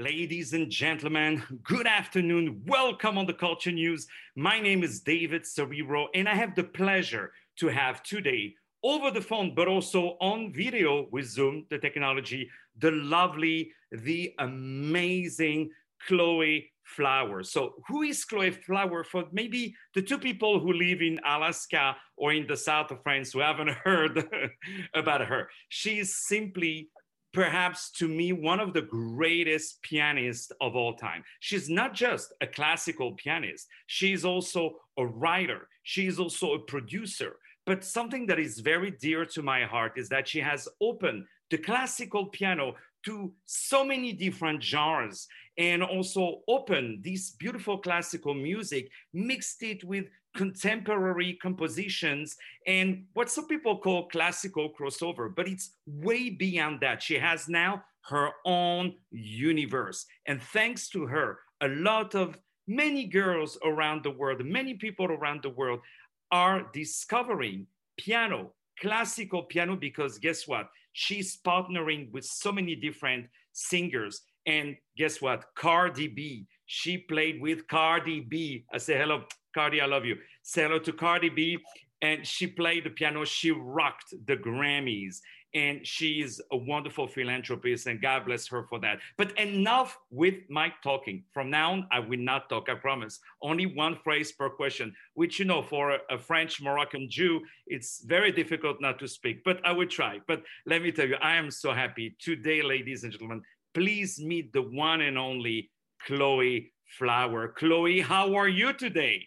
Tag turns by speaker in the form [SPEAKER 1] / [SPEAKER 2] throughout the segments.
[SPEAKER 1] Ladies and gentlemen, good afternoon. Welcome on the Culture News. My name is David Serero, and I have the pleasure to have today over the phone, but also on video with Zoom, the technology, the lovely, the amazing Chloe Flower. So, who is Chloe Flower for maybe the two people who live in Alaska or in the south of France who haven't heard about her? She's simply perhaps to me one of the greatest pianists of all time. She's not just a classical pianist, she's also a writer, she's also a producer. But something that is very dear to my heart is that she has opened the classical piano to so many different genres and also opened this beautiful classical music, mixed it with contemporary compositions and what some people call classical crossover, but it's way beyond that. She has now her own universe. And thanks to her, a lot of many girls around the world, many people around the world are discovering piano, classical piano, because guess what? She's partnering with so many different singers. And guess what? Cardi B, she played with Cardi B. I say hello, Cardi, I love you. Say hello to Cardi B. And she played the piano. She rocked the Grammys. And she's a wonderful philanthropist, and God bless her for that. But enough with my talking. From now on, I will not talk, I promise. Only one phrase per question, which, you know, for a, French Moroccan Jew, it's very difficult not to speak, but I will try. But let me tell you, I am so happy today, ladies and gentlemen. Please meet the one and only Chloe Flower. Chloe, how are you today?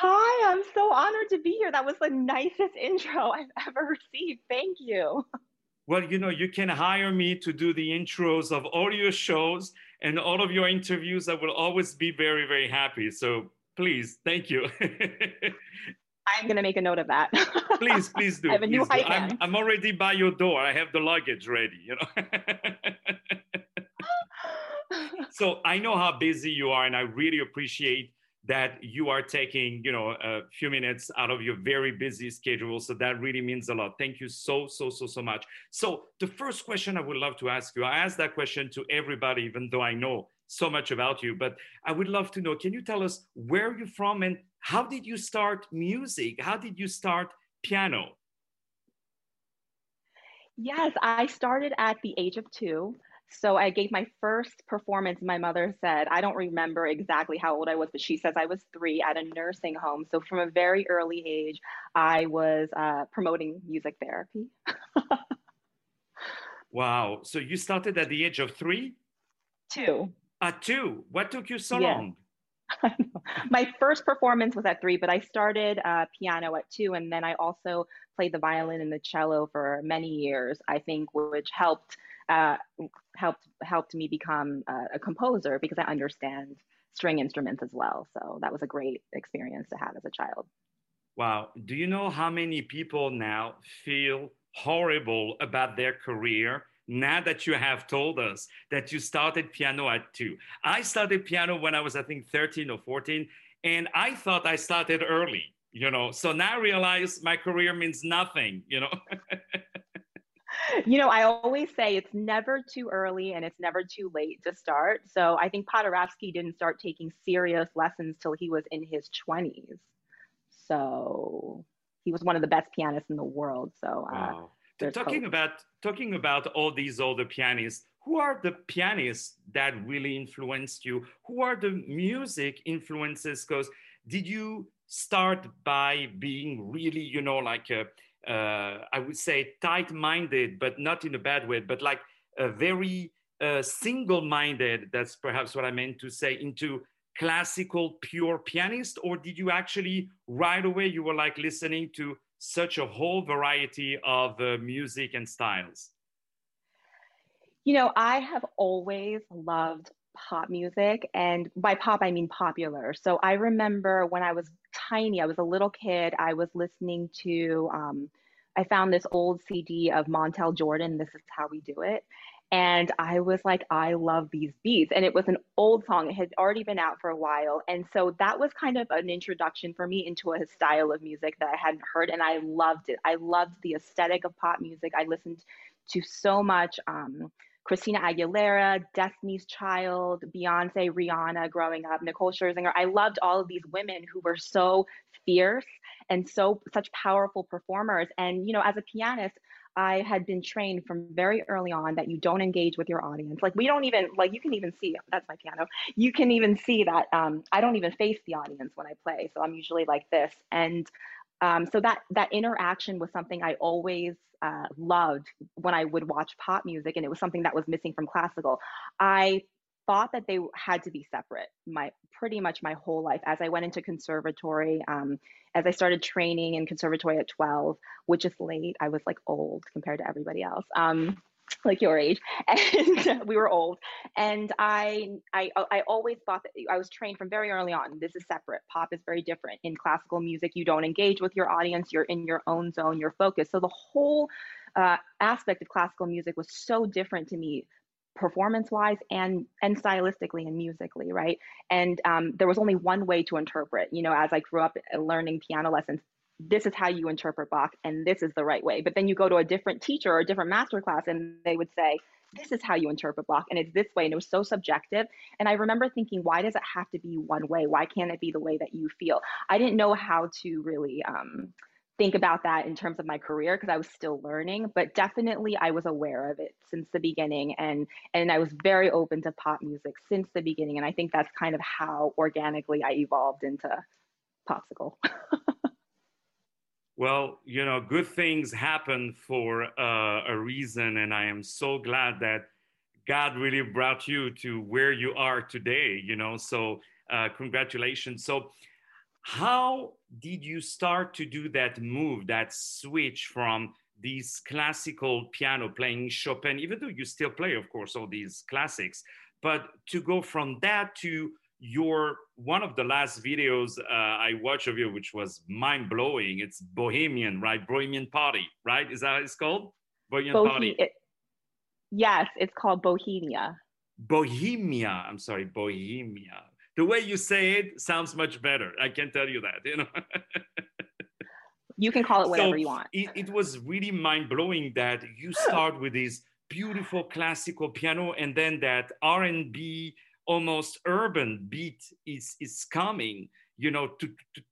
[SPEAKER 2] Hi, I'm so honored to be here. That was the nicest intro I've ever received. Thank you.
[SPEAKER 1] Well, you know, you can hire me to do the intros of all your shows and all of your interviews. I will always be very, very happy. So please, thank you.
[SPEAKER 2] I'm going to make a note of that.
[SPEAKER 1] please, please do.
[SPEAKER 2] I have a new
[SPEAKER 1] do. I'm, I'm already by your door. I have the luggage ready, you know. so I know how busy you are, and I really appreciate that you are taking you know a few minutes out of your very busy schedule. So that really means a lot. Thank you so so so so much. So the first question i would love to ask you i ask that question to everybody even though i know so much about you but i would love to know can you tell us where you're from and how did you start music? How did you start piano?
[SPEAKER 2] Yes i started at the age of two so I gave my first performance. My mother said, I don't remember exactly how old I was, but she says I was three at a nursing home. So from a very early age, I was uh, promoting music therapy.
[SPEAKER 1] wow. So you started at the age of three?
[SPEAKER 2] Two.
[SPEAKER 1] At two? What took you so yeah. long?
[SPEAKER 2] my first performance was at three, but I started uh, piano at two, and then I also played the violin and the cello for many years. I think, which helped uh, helped helped me become a, a composer because I understand string instruments as well. So that was a great experience to have as a child.
[SPEAKER 1] Wow. Do you know how many people now feel horrible about their career now that you have told us that you started piano at two? I started piano when I was, I think, 13 or 14, and I thought I started early, you know. So now I realize my career means nothing, you know.
[SPEAKER 2] you know, I always say it's never too early and it's never too late to start. So I think Paderewski didn't start taking serious lessons till he was in his 20s. So he was one of the best pianists in the world. So uh,
[SPEAKER 1] wow. talking hope. about talking about all these older pianists, who are the pianists that really influenced you? Who are the music influences? Because did you start by being really, you know, like a uh, I would say tight minded, but not in a bad way, but like a very uh, single minded, that's perhaps what I meant to say, into classical pure pianist? Or did you actually right away, you were like listening to such a whole variety of uh, music and styles?
[SPEAKER 2] You know, I have always loved pop music. And by pop, I mean popular. So I remember when I was tiny, I was a little kid, I was listening to, um, I found this old CD of Montel Jordan, This Is How We Do It. And I was like, I love these beats. And it was an old song. It had already been out for a while. And so that was kind of an introduction for me into a style of music that I hadn't heard. And I loved it. I loved the aesthetic of pop music. I listened to so much um, Christina Aguilera, Destiny's Child, Beyonce, Rihanna growing up, Nicole Scherzinger. I loved all of these women who were so fierce and so such powerful performers. And you know, as a pianist, I had been trained from very early on that you don't engage with your audience. Like we don't even like you can even see that's my piano. You can even see that um, I don't even face the audience when I play. So I'm usually like this, and um, so that that interaction was something I always uh, loved when I would watch pop music, and it was something that was missing from classical. I thought that they had to be separate my pretty much my whole life as i went into conservatory um, as i started training in conservatory at 12 which is late i was like old compared to everybody else um, like your age and we were old. And I, I i always thought that i was trained from very early on this is separate pop is very different. In classical music you don't engage with your audience you're in your own zone you're focused. So the whole uh, aspect of classical music was so different to me performance wise and and stylistically and musically right? And um, there was only one way to interpret. You know as i grew up uh, learning piano lessons this is how you interpret bach and this is the right way but then you go to a different teacher or a different master class and they would say this is how you interpret Bach, and it's this way, and it was so subjective. And I remember thinking, why does it have to be one way? Why can't it be the way that you feel? I didn't know how to really um, think about that in terms of my career because I was still learning, but definitely I was aware of it since the beginning and and I was very open to pop music since the beginning and I think that's kind of how organically I evolved into popsicle.
[SPEAKER 1] well, you know, good things happen for uh, a reason and I am so glad that God really brought you to where you are today, you know. So, uh, congratulations. So, how did you start to do that move, that switch from these classical piano playing Chopin, even though you still play, of course, all these classics, but to go from that to your one of the last videos uh, I watched of you, which was mind blowing. It's Bohemian, right? Bohemian Party, right? Is that what it's called?
[SPEAKER 2] Bohemian Bohe- Party. It, yes, it's called Bohemia.
[SPEAKER 1] Bohemia. I'm sorry, Bohemia the way you say it sounds much better. I can tell you that, you know.
[SPEAKER 2] you can call it whatever so you want.
[SPEAKER 1] It, it was really mind blowing that you start with this beautiful classical piano and then that R&B almost urban beat is is coming, you know, to, to,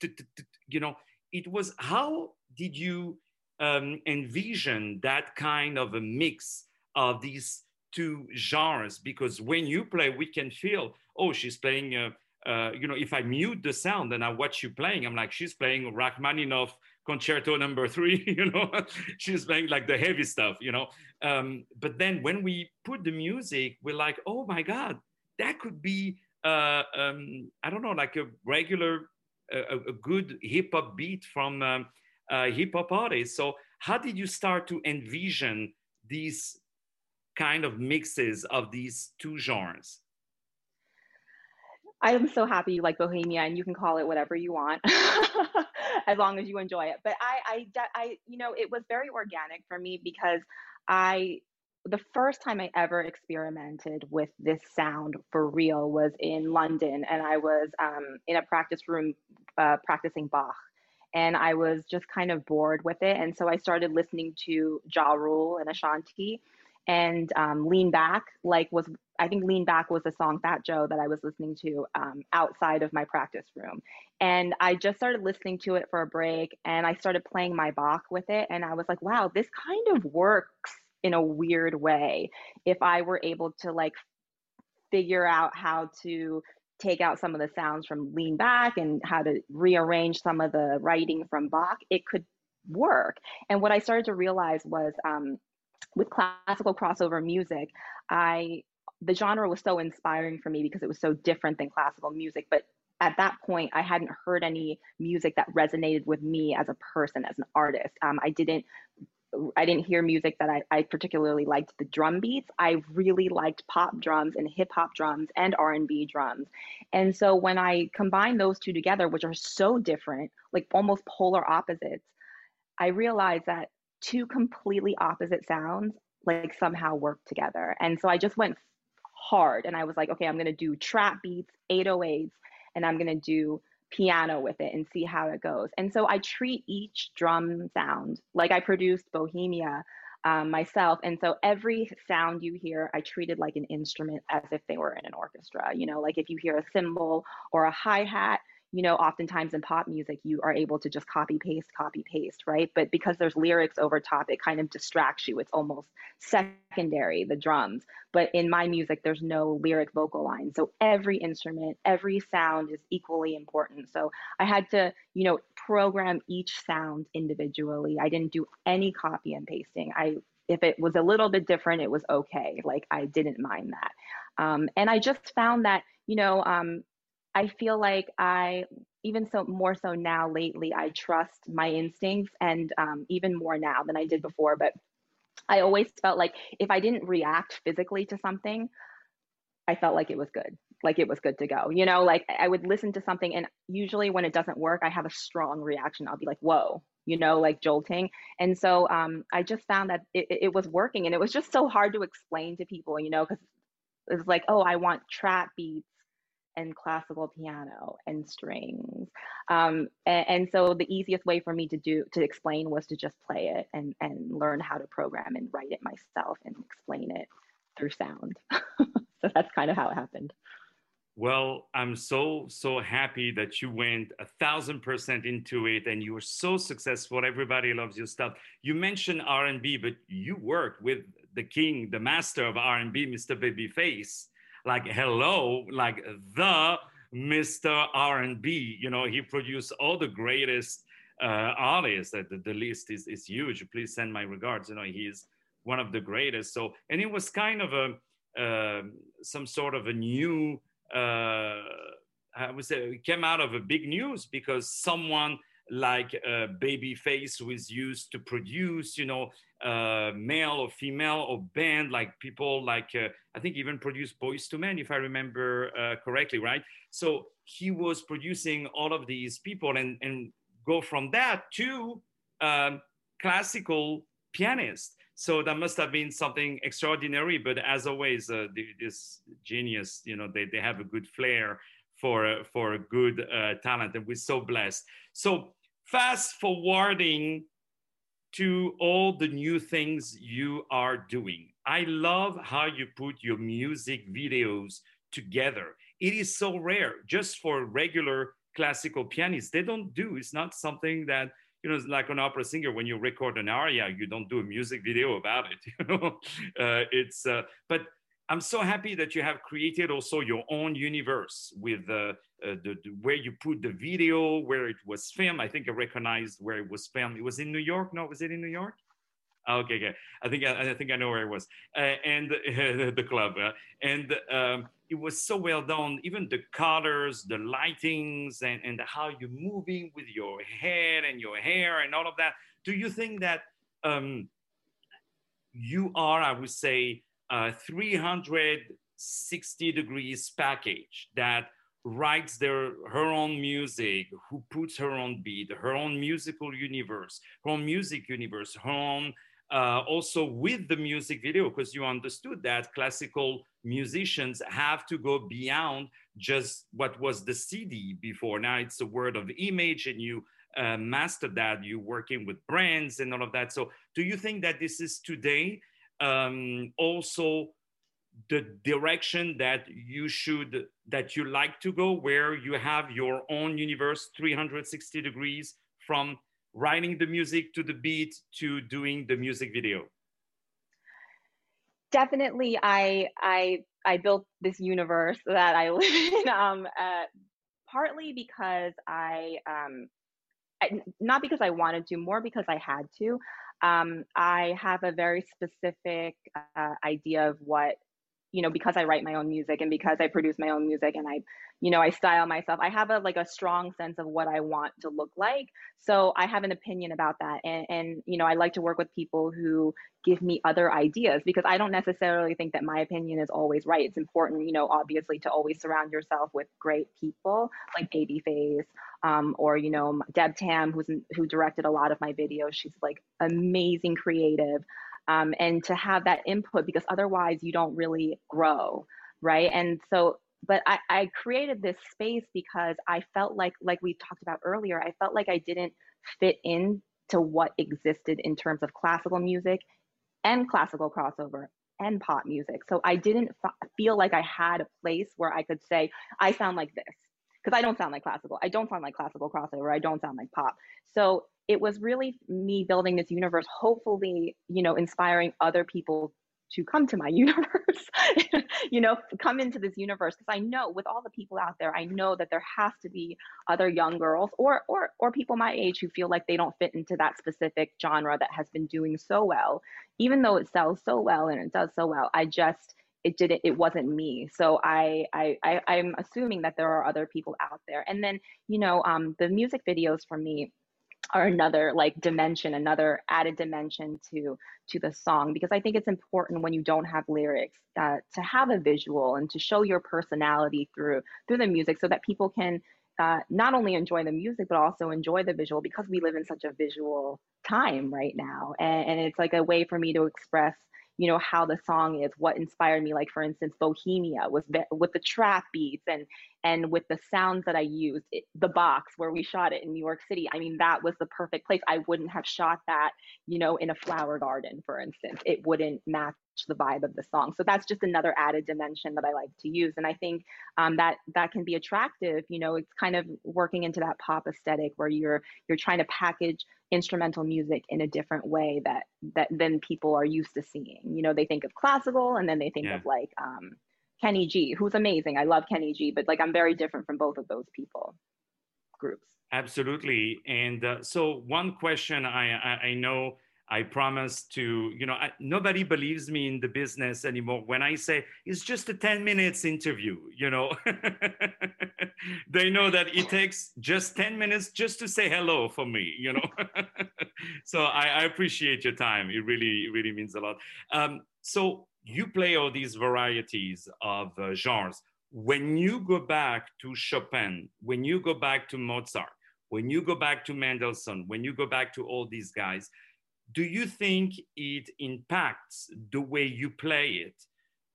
[SPEAKER 1] to, to you know, it was how did you um, envision that kind of a mix of these two genres because when you play we can feel oh, she's playing, uh, uh, you know, if I mute the sound and I watch you playing, I'm like, she's playing Rachmaninoff concerto number three, you know, she's playing like the heavy stuff, you know. Um, but then when we put the music, we're like, oh my God, that could be, uh, um, I don't know, like a regular, a, good hip hop beat from um, hip hop artists. So, how did you start to envision these kind of mixes of these two genres?
[SPEAKER 2] I'm so happy you like Bohemia, and you can call it whatever you want, as long as you enjoy it. But I, I, I, you know, it was very organic for me because I, the first time I ever experimented with this sound for real was in London, and I was um, in a practice room uh, practicing Bach, and I was just kind of bored with it, and so I started listening to Ja Rule and Ashanti and um, Lean Back, like was I think Lean Back was a song Fat Joe that I was listening to um, outside of my practice room. And I just started listening to it for a break and I started playing my Bach with it. And I was like, wow, this kind of works in a weird way. If I were able to like figure out how to take out some of the sounds from Lean Back and how to rearrange some of the writing from Bach, it could work. And what I started to realize was um, with classical crossover music, I the genre was so inspiring for me because it was so different than classical music. But at that point, I hadn't heard any music that resonated with me as a person, as an artist. Um, I didn't I didn't hear music that I, I, particularly liked the drum beats. I really liked pop drums and hip hop drums and R and B drums. And so when I combine those two together, which are so different, like almost polar opposites, I realized that two completely opposite sounds like somehow work together. And so I just went hard and I was like, okay, I'm to do trap beats, 808s, and I'm to do piano with it and see how it goes. And so I treat each drum sound like I produced Bohemia um, myself. And so every sound you hear, I treated like an instrument as if they were in an orchestra. You know, like if you hear a cymbal or a hi hat, you know, oftentimes in pop music, you are able to just copy paste, copy paste, right? But because there's lyrics over top, it kind of distracts you. It's almost secondary, the drums. But in my music, there's no lyric vocal line. So every instrument, every sound is equally important. So I had to, you know, program each sound individually. I didn't do any copy and pasting. I if it was a little bit different, it was okay. Like I didn't mind that. Um, and I just found that, you know, um, I feel like I, even so more so now lately, I trust my instincts and um, even more now than I did before. But I always felt like if I didn't react physically to something, I felt like it was good, like it was good to go. You know, like I would listen to something, and usually when it doesn't work, I have a strong reaction. I'll be like, whoa, you know, like jolting. And so um, I just found that it, it was working, and it was just so hard to explain to people, you know, because it was like, oh, I want trap beats and classical piano and strings. Um, and, and, so the easiest way for me to do to explain was to just play it and, and learn how to program and write it myself and explain it through sound. so that's kind of how it happened.
[SPEAKER 1] Well, I'm so so happy that you went a thousand percent into it, and you were so successful. Everybody loves your stuff. You mentioned R&B, but you worked with the king, the master of R&B, Mr. Babyface like hello, like the Mr. R&B. You know, he produced all the greatest uh, artists. The, the, list is is huge. Please send my regards. You know, he's one of the greatest. So, and it was kind of a uh, some sort of a new. Uh, I would say it came out of a big news because someone like uh, Babyface was used to produce, you know, uh, male or female or band, like people like, uh, I think even produced Boyz II Men, if I remember uh, correctly, right? So he was producing all of these people and, and go from that to um, classical pianist. So that must have been something extraordinary. But as always, uh, this genius, you know, they, they have a good flair for for a good uh, talent, and we're so blessed. So fast forwarding to all the new things you are doing. I love how you put your music videos together. It is so rare just for regular classical pianists. They don't do, it's not something that, you know, like an opera singer, when you record an aria, you don't do a music video about it, you know. Uh, it's, uh, but I'm so happy that you have created also your own universe with uh, uh, the, the, where you put the video, where it was filmed. I think I recognized where it was filmed. It was in New York. No, was it in New York? Okay, okay. I think I, I think I know where it was, uh, and the club, uh, and um, it was so well done. Even the colors, the lightings, and and how you're moving with your head and your hair and all of that. Do you think that um, you are, I would say, a 360 degrees package that writes their her own music, who puts her own beat, her own musical universe, her own music universe, her own uh, also with the music video, because you understood that classical musicians have to go beyond just what was the CD before. Now it's a word of image, and you uh, master that. You working with brands and all of that. So, do you think that this is today um, also the direction that you should that you like to go where you have your own universe 360 degrees from writing the music to the beat to doing the music video.
[SPEAKER 2] Definitely i i i built this universe that i live in um uh, partly because i um I, not because i wanted to more because i had to um, I have a very specific uh, idea of what you know because i write my own music and because i produce my own music and i you know i style myself i have a like a strong sense of what i want to look like. So i have an opinion about that. And and you know i like to work with people who give me other ideas because i don't necessarily think that my opinion is always right. It's important you know obviously to always surround yourself with great people like babyface um, or you know deb tam who's who directed a lot of my videos. She's like amazing creative um, and to have that input because otherwise you don't really grow right and so but I, I created this space because i felt like like we talked about earlier i felt like i didn't fit in to what existed in terms of classical music and classical crossover and pop music. So I didn't f- feel like I had a place where I could say, I sound like this. Because I don't sound like classical. I don't sound like classical crossover. I don't sound like pop. So it was really me building this universe, hopefully, you know, inspiring other people to come to my universe, you know, come into this universe. Because I know with all the people out there, I know that there has to be other young girls or or or people my age who feel like they don't fit into that specific genre that has been doing so well, even though it sells so well and it does so well. I just it didn't it wasn't me. So I, I i i'm assuming that there are other people out there. And then you know um the music videos for me are another like dimension another added dimension to to the song. Because i think it's important when you don't have lyrics uh, to have a visual and to show your personality through through the music so that people can uh, not only enjoy the music but also enjoy the visual because we live in such a visual time right now. And, and it's like a way for me to express you know how the song is what inspired me like for instance bohemia was with the trap beats and and with the sounds that i used it, the box where we shot it in new york city i mean that was the perfect place i wouldn't have shot that you know in a flower garden for instance it wouldn't match the vibe of the song so that's just another added dimension that i like to use and i think um, that that can be attractive you know it's kind of working into that pop aesthetic where you're you're trying to package instrumental music in a different way that that than people are used to seeing. You know, they think of classical and then they think yeah. of like um, Kenny G, who's amazing. I love Kenny G, but like I'm very different from both of those people groups.
[SPEAKER 1] Absolutely. And uh, so one question I, I, I know I promise to, you know, I, nobody believes me in the business anymore when I say it's just a 10 minutes interview, you know. they know that it takes just 10 minutes just to say hello for me, you know. so I, I, appreciate your time. It really, really means a lot. Um, so you play all these varieties of uh, genres. When you go back to Chopin, when you go back to Mozart, when you go back to Mendelssohn, when you go back to all these guys, do you think it impacts the way you play it?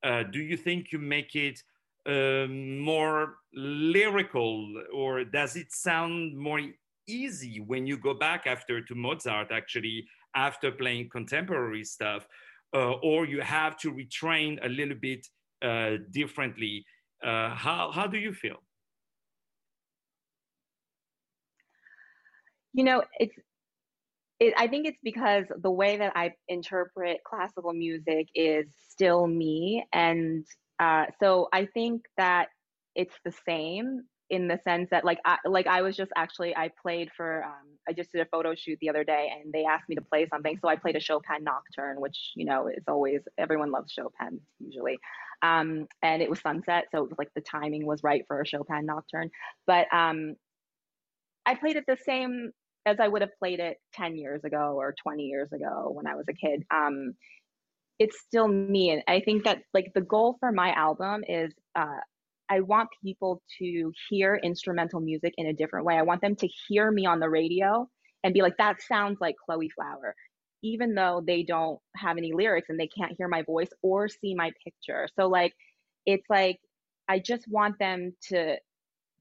[SPEAKER 1] Uh, do you think you make it uh, more lyrical, or does it sound more easy when you go back after to Mozart, actually, after playing contemporary stuff? Uh, or you have to retrain a little bit uh, differently? Uh, how, how do you feel?
[SPEAKER 2] You know, it's it, I think it's because the way that I interpret classical music is still me. And uh, so I think that it's the same in the sense that like I, like I was just actually I played for um, I just did a photo shoot the other day and they asked me to play something so I played a Chopin nocturne which you know is always everyone loves Chopin usually um, and it was sunset so it was like the timing was right for a Chopin nocturne but um, I played it the same as I would have played it 10 years ago or 20 years ago when I was a kid. Um, it's still me. And I think that like the goal for my album is uh, I want people to hear instrumental music in a different way. I want them to hear me on the radio and be like, that sounds like Chloe Flower, even though they don't have any lyrics and they can't hear my voice or see my picture. So like, it's like, I just want them to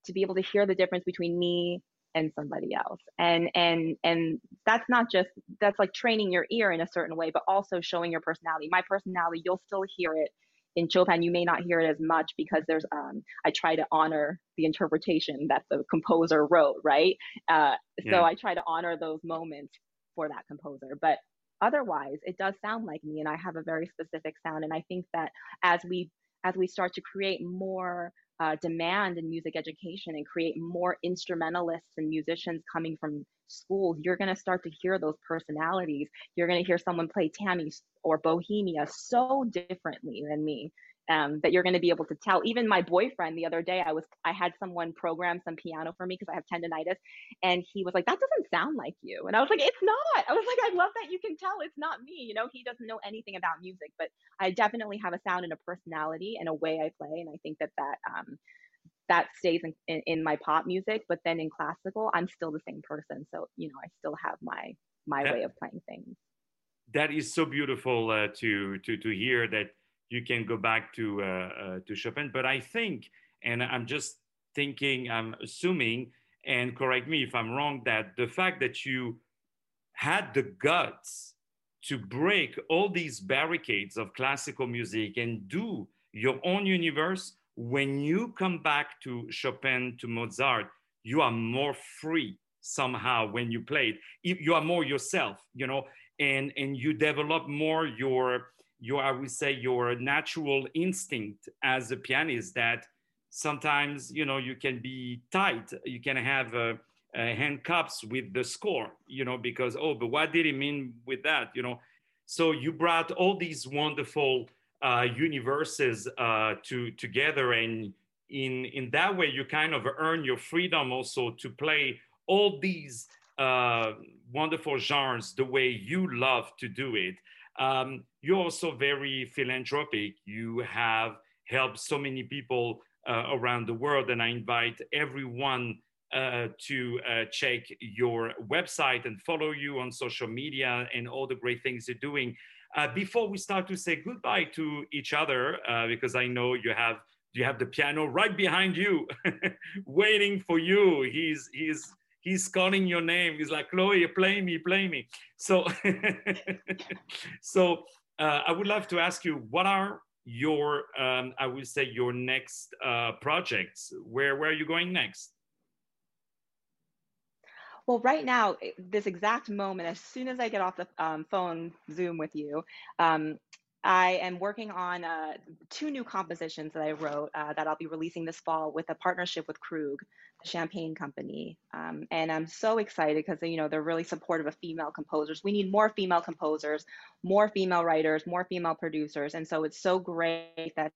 [SPEAKER 2] to be able to hear the difference between me and somebody else and and and that's not just that's like training your ear in a certain way but also showing your personality my personality you'll still hear it in chopin you may not hear it as much because there's um i try to honor the interpretation that the composer wrote right uh yeah. so i try to honor those moments for that composer but otherwise it does sound like me and i have a very specific sound and i think that as we as we start to create more uh, demand in music education and create more instrumentalists and musicians coming from schools, you're going to start to hear those personalities. You're going to hear someone play Tammy or Bohemia so differently than me um, that you're going to be able to tell. Even my boyfriend the other day, I was I had someone program some piano for me because I have tendonitis, and he was like, "That doesn't sound like you," and I was like, "It's not." I was like, "I love that you can tell it's not me." You know, he doesn't know anything about music, but I definitely have a sound and a personality and a way I play, and I think that that um, that stays in, in, in my pop music. But then in classical, I'm still the same person, so you know, I still have my my that, way of playing things.
[SPEAKER 1] That is so beautiful uh, to to to hear that you can go back to uh, uh, to Chopin. But I think, and I'm just thinking, I'm assuming, and correct me if I'm wrong, that the fact that you had the guts to break all these barricades of classical music and do your own universe, when you come back to Chopin, to Mozart, you are more free somehow when you play it. You are more yourself, you know, and, and you develop more your, your, I would say, your natural instinct as a pianist that sometimes, you know, you can be tight. You can have a, a handcuffs with the score, you know, because, oh, but what did he mean with that, you know? So you brought all these wonderful uh, universes uh, to together, and in in that way, you kind of earn your freedom also to play all these uh, wonderful genres the way you love to do it. Um, you're also very philanthropic. You have helped so many people uh, around the world, and I invite everyone uh, to uh, check your website and follow you on social media and all the great things you're doing. Uh, before we start to say goodbye to each other, uh, because I know you have you have the piano right behind you, waiting for you. He's he's he's calling your name. He's like, Chloe, play me, play me. So so uh, I would love to ask you, what are your um, I would say your next uh, projects? Where where are you going next?
[SPEAKER 2] Well, right now, this exact moment, as soon as I get off the um, phone Zoom with you, um, I am working on uh, two new compositions that I wrote uh, that I'll be releasing this fall with a partnership with Krug, the champagne company. Um, and I'm so excited because you know they're really supportive of female composers. We need more female composers, more female writers, more female producers, and so it's so great that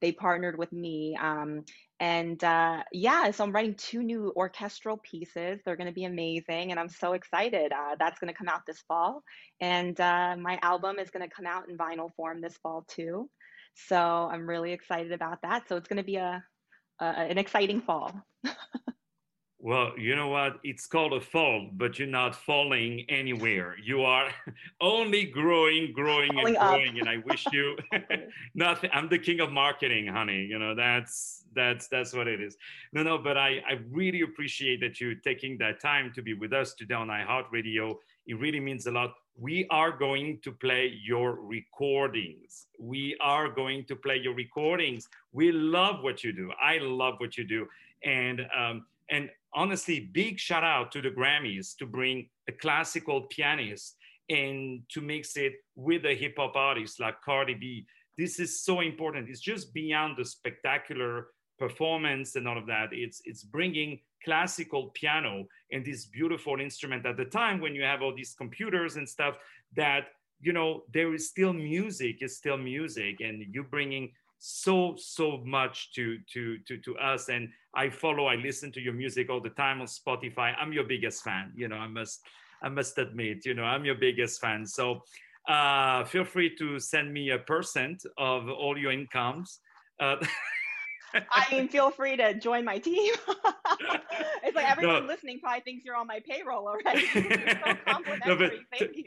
[SPEAKER 2] they partnered with me. Um, and uh, yeah, so I'm writing two new orchestral pieces. They're going to be amazing, and I'm so excited. Uh, that's going to come out this fall, and uh, my album is going to come out in vinyl form this fall too. So I'm really excited about that. So it's going to be a, a an exciting fall.
[SPEAKER 1] Well, you know what? It's called a fall, but you're not falling anywhere. You are only growing, growing, falling and growing. Up. And I wish you nothing. I'm the king of marketing, honey. You know, that's that's that's what it is. No, no, but I, I really appreciate that you taking that time to be with us today on iHeartRadio. It really means a lot. We are going to play your recordings. We are going to play your recordings. We love what you do. I love what you do. And um, and honestly, big shout out to the Grammys to bring a classical pianist and to mix it with a hip hop artist like Cardi B. This is so important. It's just beyond the spectacular performance and all of that. It's it's bringing classical piano and this beautiful instrument at the time when you have all these computers and stuff that you know there is still music is still music and you bringing so so much to to to to us and i follow i listen to your music all the time on spotify i'm your biggest fan you know i must i must admit you know i'm your biggest fan so uh, feel free to send me a percent of all your incomes uh,
[SPEAKER 2] I mean, feel free to join my team. it's like everyone no. listening probably thinks you're on my payroll already. so complimentary. No, Thank you.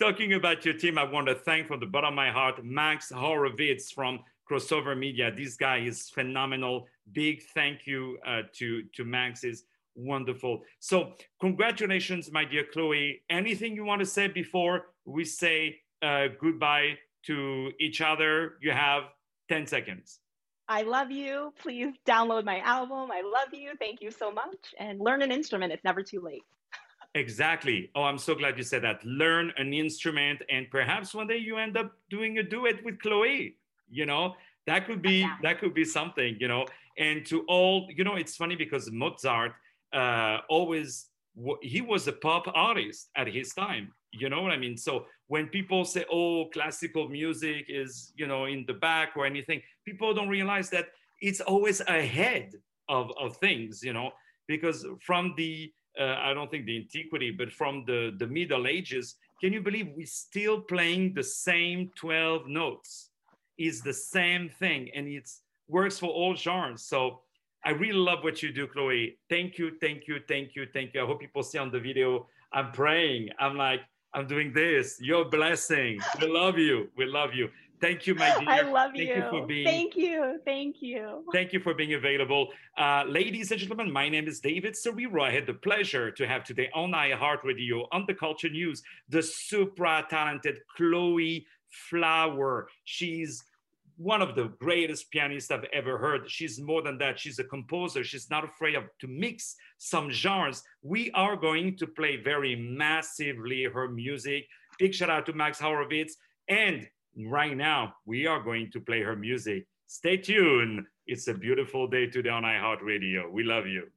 [SPEAKER 1] Talking about your team, I want to thank from the bottom of my heart Max Horowitz from crossover media. This guy is phenomenal. Big thank you uh, to to Max is wonderful. So congratulations, my dear Chloe. Anything you want to say before we say uh, goodbye to each other? You have ten seconds.
[SPEAKER 2] I love you. Please download my album. I love you. Thank you so much. And learn an instrument. It's never too late.
[SPEAKER 1] Exactly. Oh, I'm so glad you said that. Learn an instrument, and perhaps one day you end up doing a duet with Chloe you know? That could be yeah. that could be something you know? And to all you know it's funny because mozart uh always he was a pop artist at his time you know what i mean? So when people say oh classical music is you know in the back or anything people don't realize that it's always ahead of, of things you know? Because from the uh, i don't think the antiquity but from the the middle ages can you believe we're still playing the same 12 notes is the same thing and it works for all genres. So I really love what you do, Chloe. Thank you, thank you, thank you, thank you. I hope people see on the video. I'm praying. I'm like, I'm doing this. You're blessing. We love you. We love you. Thank you, my dear.
[SPEAKER 2] I love
[SPEAKER 1] Thank
[SPEAKER 2] you.
[SPEAKER 1] you for being.
[SPEAKER 2] Thank you. Thank you.
[SPEAKER 1] Thank you for being available. Uh, ladies and gentlemen, my name is David Serero. I had the pleasure to have today on iHeartRadio on the Culture News the super talented Chloe Flower. She's one of the greatest pianists I've ever heard. She's more than that. She's a composer. She's not afraid of to mix some genres. We are going to play very massively her music. Big shout out to Max Horowitz. And right now, we are going to play her music. Stay tuned. It's a beautiful day today on iHeartRadio. We love you.